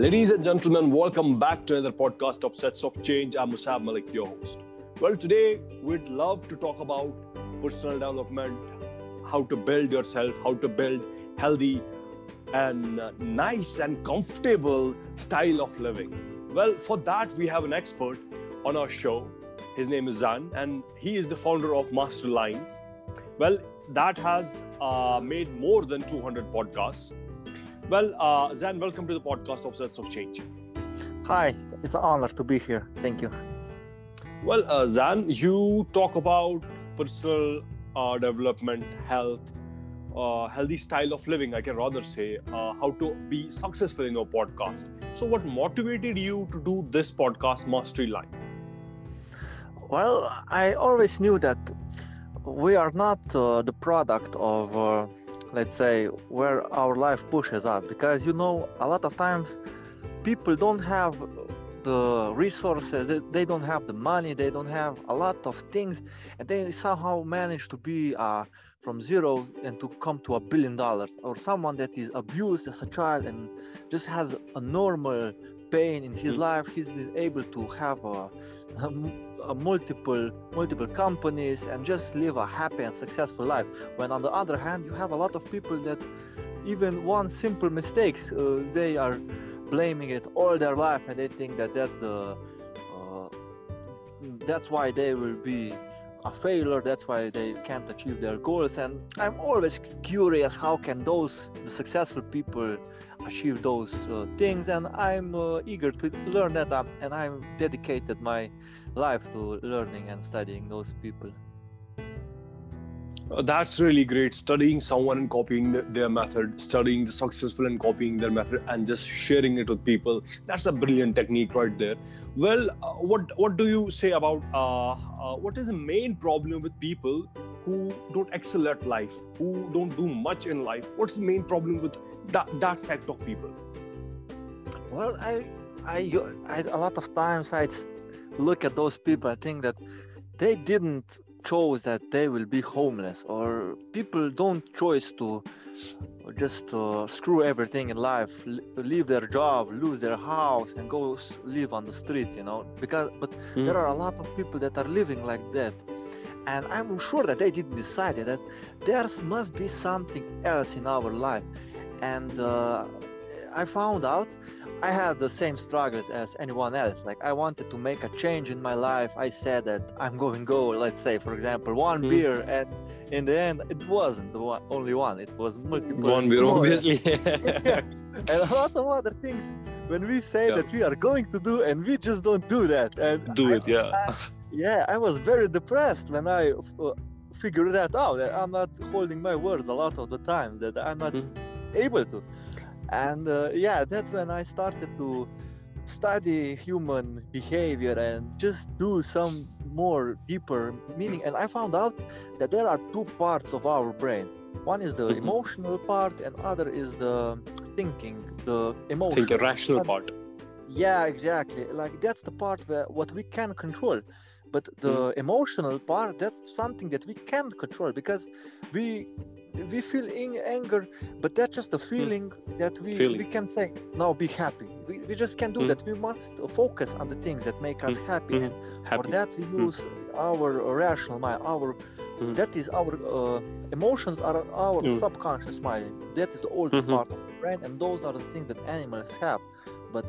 Ladies and gentlemen, welcome back to another podcast of Sets of Change. I'm Musab Malik, your host. Well, today we'd love to talk about personal development, how to build yourself, how to build healthy and uh, nice and comfortable style of living. Well, for that, we have an expert on our show. His name is Zan, and he is the founder of Master Lines. Well, that has uh, made more than 200 podcasts. Well, uh, Zan, welcome to the podcast of Sets of Change. Hi, it's an honor to be here. Thank you. Well, uh, Zan, you talk about personal uh, development, health, uh, healthy style of living, I can rather say, uh, how to be successful in your podcast. So, what motivated you to do this podcast, Mastery Line? Well, I always knew that we are not uh, the product of, uh, let's say, where our life pushes us, because you know, a lot of times people don't have the resources they, they don't have the money they don't have a lot of things and they somehow manage to be uh, from zero and to come to a billion dollars or someone that is abused as a child and just has a normal pain in his mm. life he's able to have a, a, a, multiple multiple companies and just live a happy and successful life. When on the other hand you have a lot of people that even one simple mistakes uh, they are blaming it all their life and they think that that's the uh, that's why they will be a failure that's why they can't achieve their goals. And i'm always curious how can those the successful people achieve those uh, things. And i'm uh, eager to learn that um, and i'm dedicated my life to learning and studying those people that's really great. Studying someone and copying the, their method, studying the successful and copying their method, and just sharing it with people. That's a brilliant technique right there. Well, uh, what what do you say about uh, uh, what is the main problem with people who don't excel at life, who don't do much in life? What's the main problem with that that sect of people? Well, I I, I a lot of times I look at those people. I think that they didn't chose that they will be homeless or people don't choose to just uh, screw everything in life leave their job lose their house and go live on the street you know? Because but mm. there are a lot of people that are living like that. And i'm sure that they didn't decide it, that there must be something else in our life. And uh, i found out I had the same struggles as anyone else. Like I wanted to make a change in my life. I said that I'm going to go, let's say, for example, one mm. beer, and in the end, it wasn't the one, only one. It was multiple. One beer, obviously. yeah. And a lot of other things. When we say yeah. that we are going to do, and we just don't do that, and do I, it, yeah. I, yeah, I was very depressed when I uh, figured that out. That I'm not holding my words a lot of the time. That I'm not mm. able to and uh, yeah that's when i started to study human behavior and just do some more deeper meaning. And i found out that there are two parts of our brain. One is the mm-hmm. emotional part and other is the thinking the emotional think rational part. Yeah exactly. Like that's the part where what we can control but the mm. emotional part that's something that we can't control because we we feel in anger but that's just a hmm. feeling mm. that we feeling. we can say now be happy we, we just can't do mm. that we must focus on the things that make us mm. happy and happy. for that we hmm. use our rational mind our hmm. that is our uh, emotions are our subconscious mind that is the old mm-hmm. part of the brain and those are the things that animals have but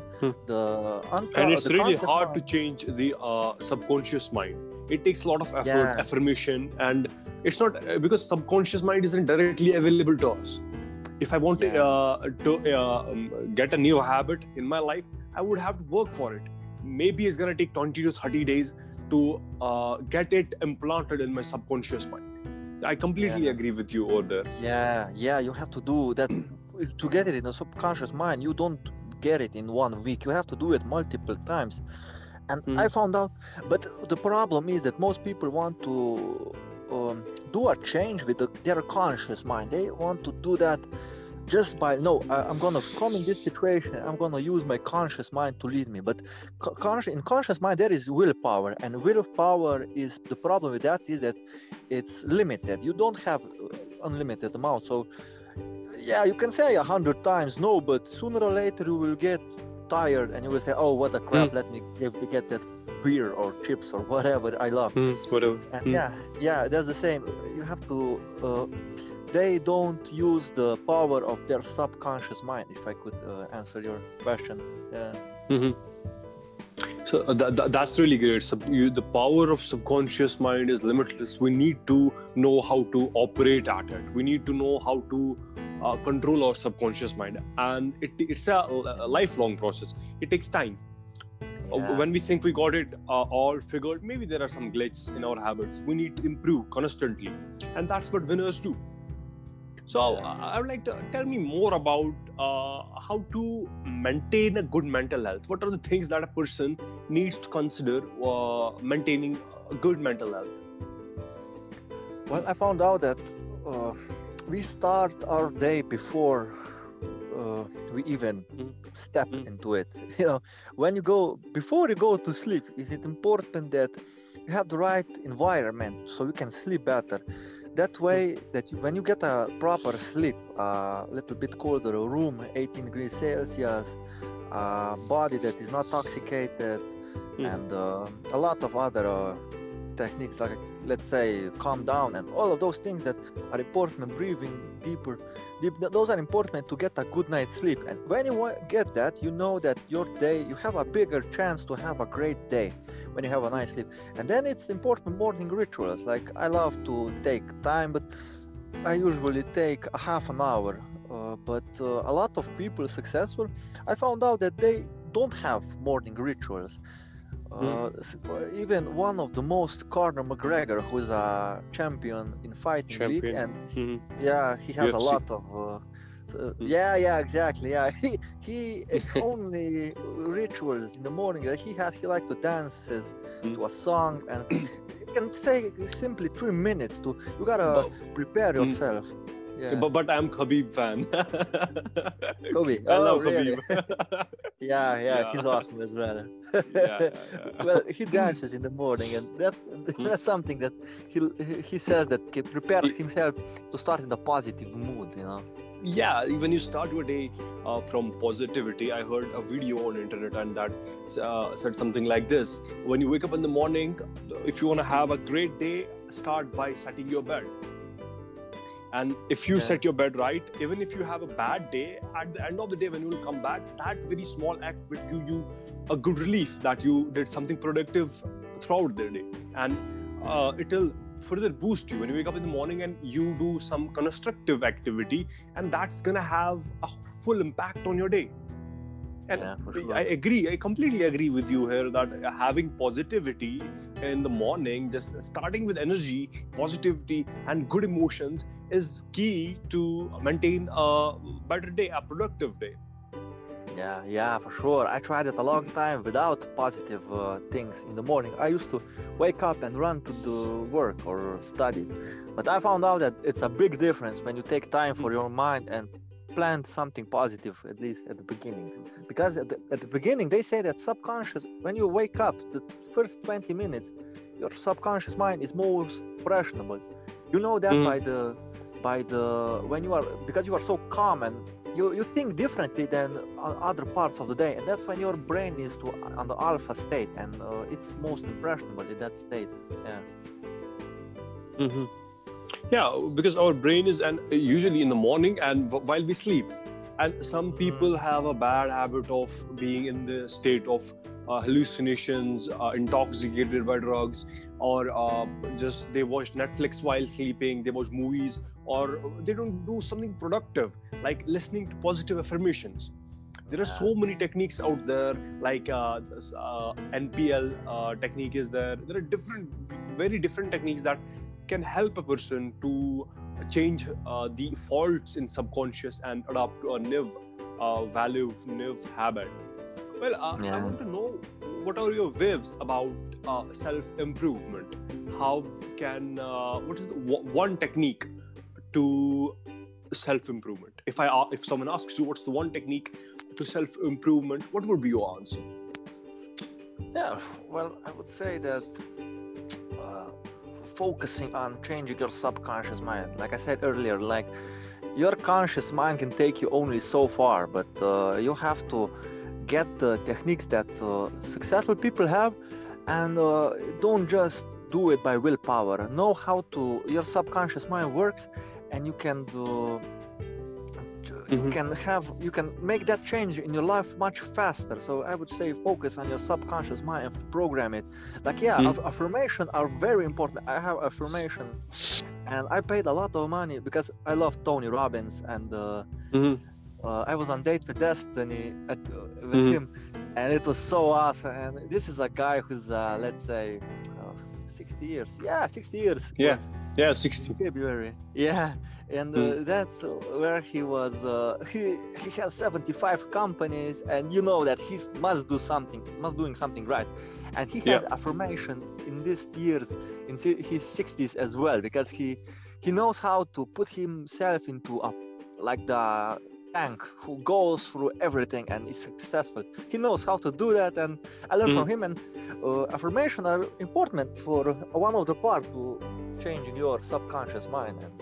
the unco- and it's really hard mind, to change the uh, subconscious mind. It takes a lot of effort yeah. affirmation and it's not uh, because subconscious mind isn't directly available to us. If i want yeah. to, uh, to uh, um, get a new habit in my life i would have to work for it. Maybe it's going to take 20 to 30 days to uh, get it implanted in my subconscious mind. I completely yeah. agree with you over there. Yeah yeah you have to do that to get it in the subconscious mind. You don't get it in one week. You have to do it multiple times. And mm. i found out but the problem is that most people want to um, do a change with the, their conscious mind. They want to do that just by no I, am gonna come in this situation i'm gonna use my conscious mind to lead me. But con- in conscious mind there is willpower and willpower is the problem with that is that it's limited. You don't have unlimited amount. So yeah you can say a hundred times no but sooner or later you will get tired and you will say, "Oh, what a crap! Let me give get that beer or chips or whatever I love." Mm, whatever. And Mm. yeah, yeah, that's the same. You have to. Uh, they don't use the power of their subconscious mind. If I could uh, answer your question. Yeah. Mhm. So uh, th- th- that's really great. Sub- you, the power of subconscious mind is limitless. We need to know how to operate at it. We need to know how to uh, control our subconscious mind, and it, it's a, a lifelong process. It takes time. Uh, Yeah. When we think we got it uh, all figured, maybe there are some glitches in our habits. We need to improve constantly, and that's what winners do. So Yeah. uh, I would like to tell me more about uh, how to maintain a good mental health. What are the things that a person needs to consider uh, maintaining a good mental health? Well, I found out that uh, we start our day before uh, we even Mm. step Mm. into it. You know, when you go before you go to sleep, is it important that you have the right environment so you can sleep better? That way, that you, when you get a proper sleep, a little bit colder room, 18 degrees Celsius, a body that is not toxicated, Mm. and uh, a lot of other uh, techniques like let's say calm down and all of those things that are important breathing deeper deep, those are important to get a good night's sleep. And when you get that you know that your day you have a bigger chance to have a great day when you have a nice sleep. And then it's important morning rituals. Like i love to take time but i usually take a half an hour. Uh, but uh, a lot of people successful i found out that they don't have morning rituals uh, uh, even one of the most Conor McGregor, who's a champion in fighting league, Champion. and Mhm. yeah, he has a lot of. Uh, so- Mm. yeah, yeah, exactly. Yeah, he he only rituals in the morning that he has. He like to dances Mm. to a song, and it can take simply three minutes to. You gotta But- prepare Mm. Yeah. But, but I'm Khabib fan. Kobe. I Oh, love really? Khabib. yeah, yeah, Yeah. he's awesome as well. yeah, well, he dances in the morning, and that's that's something that he he says that he prepares himself to start in a positive mood. You know. yeah when you start your day uh, from positivity i heard a video on internet and that uh, said something like this when you wake up in the morning if you want to have a great day start by setting your bed and if you Yeah. set your bed right even if you have a bad day at the end of the day when you will come back that very small act will give you a good relief that you did something productive throughout the day. And uh, it'll further boost you. When you wake up in the morning and you do some constructive activity and that's gonna have a full impact on your day and Yeah, sure. i agree i completely agree with you here that having positivity in the morning just starting with energy positivity and good emotions is key to maintain a better day a productive day Yeah, yeah, for sure. I tried it a long time without positive uh, things in the morning. I used to wake up and run to the work or study, but I found out that it's a big difference when you take time for your mind and plant something positive at least at the beginning because at the, at the beginning they say that subconscious when you wake up the first 20 minutes your subconscious mind is most impressionable you know that Mhm. by the by the when you are because you are so calm and you you think differently than other parts of the day and that's when your brain is to on the alpha state and uh, it's most impressionable in that state yeah Mm-hmm. Yeah, because our brain is and usually in the morning and while we sleep, and some people have a bad habit of being in the state of uh, hallucinations, uh, intoxicated by drugs, or uh, just they watch Netflix while sleeping, they watch movies, or they don't do something productive like listening to positive affirmations. There are so many techniques out there, like uh, uh, NPL uh, technique is there. There are different, very different techniques that can help a person to change uh, the faults in subconscious and adapt to a new uh, value, new habit. Well, uh, I want to know what are your waves about uh, self improvement? How can uh, what is the, one technique to self improvement? If I a- if someone asks you what's the one technique to self improvement, what would be your answer? Yeah, well, I would say that uh, focusing on changing your subconscious mind, like I said earlier, like your conscious mind can take you only so far, but uh, you have to get the techniques that uh, successful people have and uh, don't just do it by willpower. Know how to your subconscious mind works and you can do you Mhm. can have you can make that change in your life much faster so i would say focus on your subconscious mind and program it like yeah Mhm. affirmation are very important i have affirmation and i paid a lot of money because i love tony robbins and uh, Mhm. uh, I was on date with Destiny at, uh, with Mhm. him, and it was so awesome. And this is a guy who's, uh, let's say, uh, 60 years. Yeah, 60 years. Yeah. Yeah, 60. February. Yeah, and uh, Mm. that's where he was. Uh, he he has 75 companies, and you know that he must do something, must doing something right. And he has affirmation in these years, in his 60s as well, because he he knows how to put himself into a like the tank who goes through everything and is successful. He knows how to do that, and I learned from him. And uh, affirmation are important for uh, one of the part to changing your subconscious mind and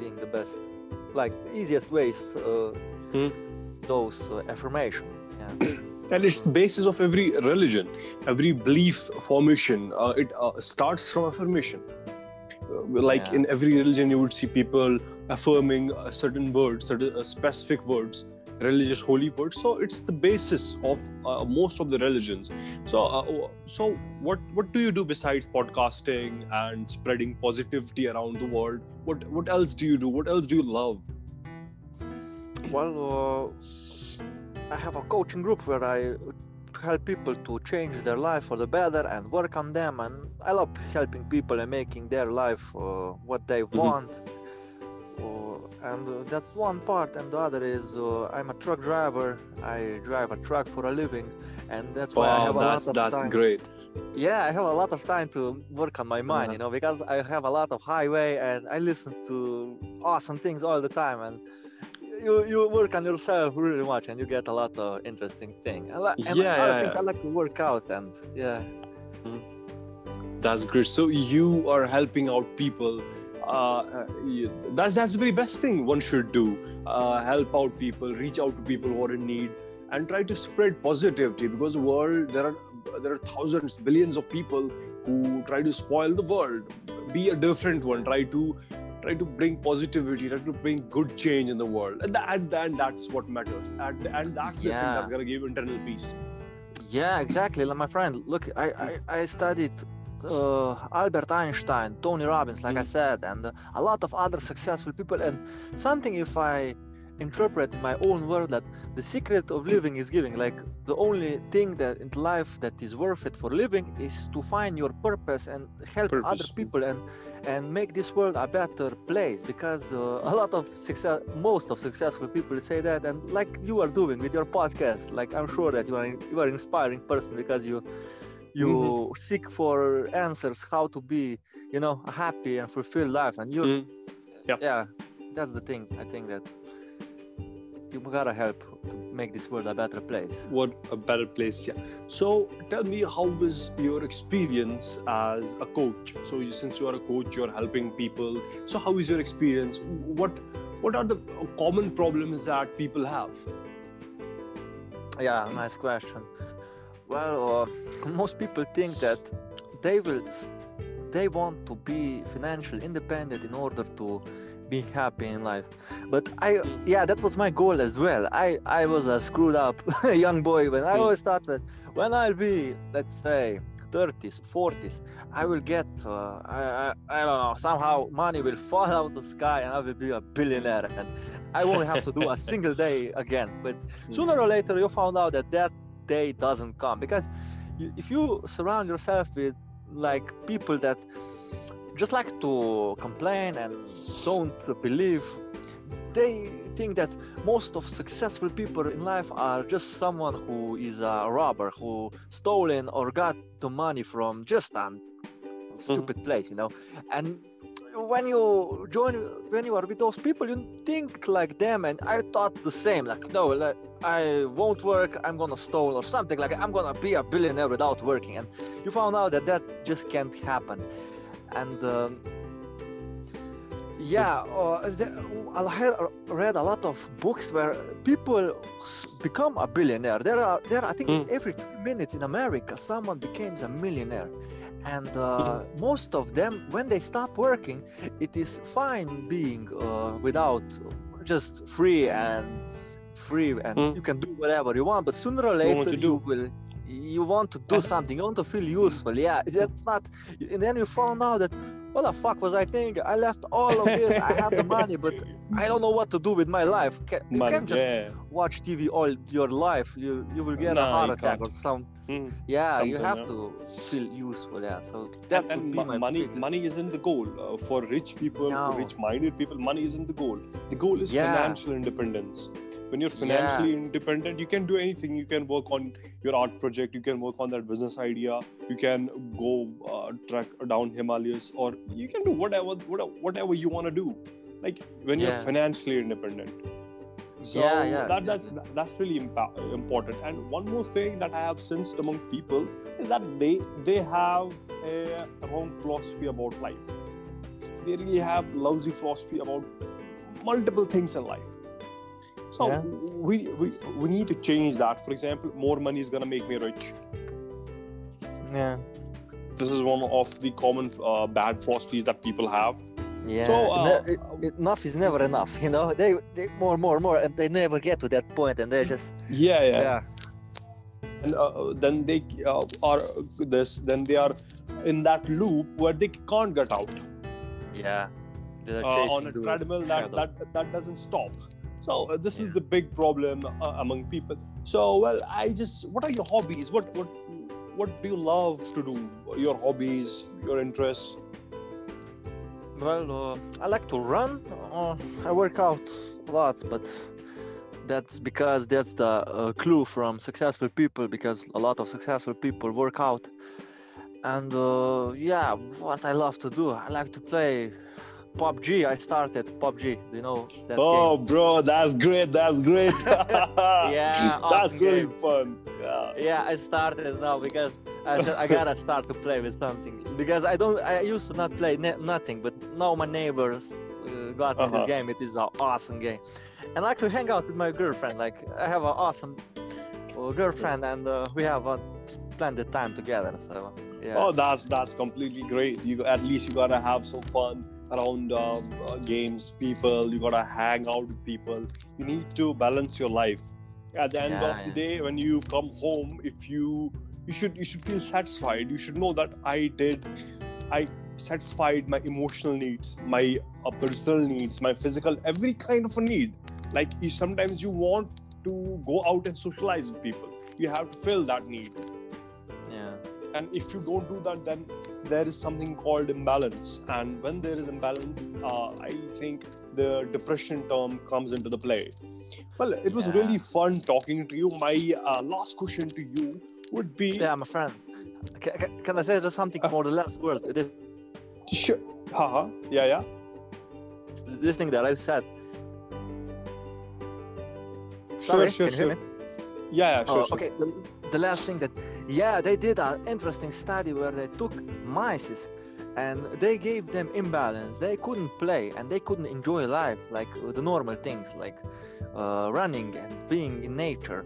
being the best. Like the easiest ways, uh, Hmm. those uh, affirmation. Yeah. And it's the basis of every religion, every belief formation. Uh, it uh, starts from affirmation. Uh, like Yeah. in every religion, you would see people affirming a certain words, certain uh, specific words, religious holy words. So it's the basis of uh, most of the religions. So, uh, so what what do you do besides podcasting and spreading positivity around the world? What what else do you do? What else do you love? Well, uh, I have a coaching group where I help people to change their life for the better and work on them. And I love helping people and making their life uh, what they want. Uh, and uh, that's one part. And the other is uh, I'm a truck driver. I drive a truck for a living, and that's why I have a lot of that's time. great. Yeah, I have a lot of time to work on my mind, Uh-huh. you know, because I have a lot of highway and I listen to awesome things all the time and you you work on yourself really much and you get a lot of interesting thing. I li- and Yeah, other yeah, things yeah. I like to work out and yeah. That's great. So you are helping out people. Uh, uh, that's that's the very best thing one should do. Uh, help out people, reach out to people who are in need, and try to spread positivity. Because the world, there are there are thousands, billions of people who try to spoil the world. Be a different one. Try to try to bring positivity. Try to bring good change in the world. And that and that's what matters. And, and that's the thing that's gonna give internal peace. Yeah, exactly. Like my friend, look, I I, I studied uh, Albert Einstein, Tony Robbins, like I Mm. said, and uh, a lot of other successful people. And something, if I interpret in my own word, that the secret of living is giving. Like the only thing that in life that is worth it for living is to find your purpose and help Purpose. other people and and make this world a better place. Because uh, a lot of success, most of successful people say that, and like you are doing with your podcast, like I'm sure that you are you are inspiring person because you you Mm-hmm. seek for answers how to be you know a happy and fulfilled life and you Mm. Yeah. yeah that's the thing i think that you gotta help to make this world a better place. What a better place yeah. So tell me how was your experience as a coach? So you, since you are a coach you're helping people. So how is your experience? What what are the common problems that people have? Yeah nice question well uh, most people think that they will they want to be financially independent in order to be happy in life. But i yeah that was my goal as well. I i was a screwed up young boy when i always thought that when i'll be let's say 30s 40s i will get uh, I, I i don't know somehow money will fall out of the sky and i will be a billionaire and i won't have to do a single day again. But sooner or later you found out that that day doesn't come. Because if you surround yourself with like people that just like to complain and don't believe they think that most of successful people in life are just someone who is a robber who stolen or got the money from just a stupid mm-hmm. place you know? And when you join when you are with those people you think like them and i thought the same like no like, i won't work i'm gonna stole or something like i'm gonna be a billionaire without working and you found out that that just can't happen and um, yeah, uh, I read a lot of books where people become a billionaire. There are there I think Mm. every two minutes in America someone becomes a millionaire, and uh, most of them when they stop working, it is fine being uh, without just free and free and Mm. you can do whatever you want. But sooner or later to you will you want to do something. You want to feel useful. Yeah, that's not. And then you found out that what the fuck was I thinking? I left all of this. I have the money, but I don't know what to do with my life. Ca- You can't just yeah. watch TV all your life. You you will get a heart attack can't. or some. Mm. Yeah, you have yeah. to feel useful. Yeah, so and, that's and would be mo- my money biggest- money isn't the goal uh, for rich people No. for rich minded people money isn't the goal the goal is Yeah. financial independence when you're financially independent you can do anything you can work on your art project you can work on that business idea you can go uh, track down himalayas or you can do whatever whatever, whatever you want to do. Like when you're financially independent. So Yeah, yeah, that, that's that's really impa- important. And one more thing that i have sensed among people is that they they have a wrong philosophy about life. They really have lousy philosophy about multiple things in life so Yeah. we, we we need to change that. For example more money is going to make me rich. Yeah, this is one of the common uh, bad philosophies that people have. Yeah. So, uh, it- enough is never enough. You know, they they more, more, more, and they never get to that point, and they're just yeah yeah, yeah, and uh, then they uh, are this then they are in that loop where they can't get out. Yeah. Uh, on a treadmill that, that that doesn't stop so uh, this is the big problem uh, among people. So well i just what are your hobbies? What what what do you love to do? Your hobbies your interests? Well, uh, I like to run. Uh, I work out a lot, but that's because that's the uh, clue from successful people. Because a lot of successful people work out, and uh, yeah, what I love to do, I like to play PUBG. I started PUBG. You know that oh bro that's great that's great Yeah, that's awesome really game. fun yeah? Yeah, I started now because I said I gotta start to play with something. Because I don't, I used to not play ne- nothing, but now my neighbors uh, got me Uh-huh. this game. It is an awesome game, and I like to hang out with my girlfriend. Like I have an awesome uh, girlfriend, and uh, we have uh, splendid time together. So yeah, Oh, that's that's completely great. You at least you gotta have some fun around um, uh, games, people. You gotta hang out with people. You need to balance your life. At the end Yeah, of the day, when you come home, if you you should you should feel satisfied. You should know that I did, I satisfied my emotional needs, my uh, personal needs, my physical, every kind of a need. Like you, sometimes you want to go out and socialize with people. You have to fill that need yeah, and if you don't do that then there is something called imbalance and when there is imbalance uh, i think the depression term comes into the play well it was Yeah. really fun talking to you my uh, last question to you would be yeah, my friend. Can, can, can I say just something Uh. for the last word? This, sure haha yeah yeah this thing that I said. Sorry, sure can you hear me? yeah yeah sure, Oh, sure. okay, the, the last thing that, yeah, they did an interesting study where they took mice and they gave them imbalance. They couldn't play and they couldn't enjoy life like the normal things like uh, running and being in nature.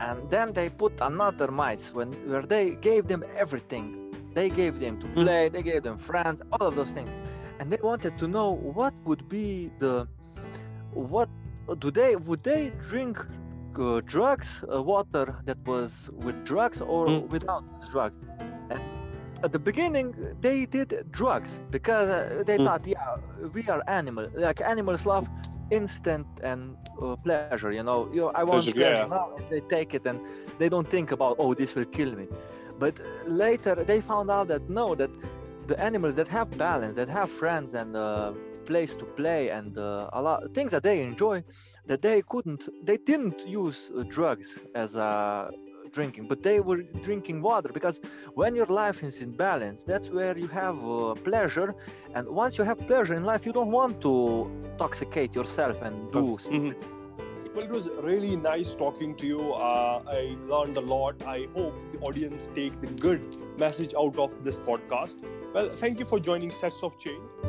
And then they put another mice when where they gave them everything. They gave them to Hmm. play, they gave them friends, all of those things. And they wanted to know what would be the what do they would they drink uh, drugs, uh, water that was with drugs or Mm. without drugs. And at the beginning, they did drugs because uh, they Mm. thought, yeah, we are animal. Like animals love instant and uh, pleasure. You know, you know, I want Pleasure, pleasure yeah. now, they take it and they don't think about, oh, this will kill me. But later, they found out that no, that the animals that have balance, that have friends and uh, place to play and uh, a lot things that they enjoy, that they couldn't, they didn't use uh, drugs as a drinking, but they were drinking water because when your life is in balance, that's where you have uh, pleasure, and once you have pleasure in life, you don't want to intoxicate yourself and do Mhm. stupid Well, it was really nice talking to you. Uh, I learned a lot. I hope the audience take the good message out of this podcast. Well, thank you for joining Sets of Change.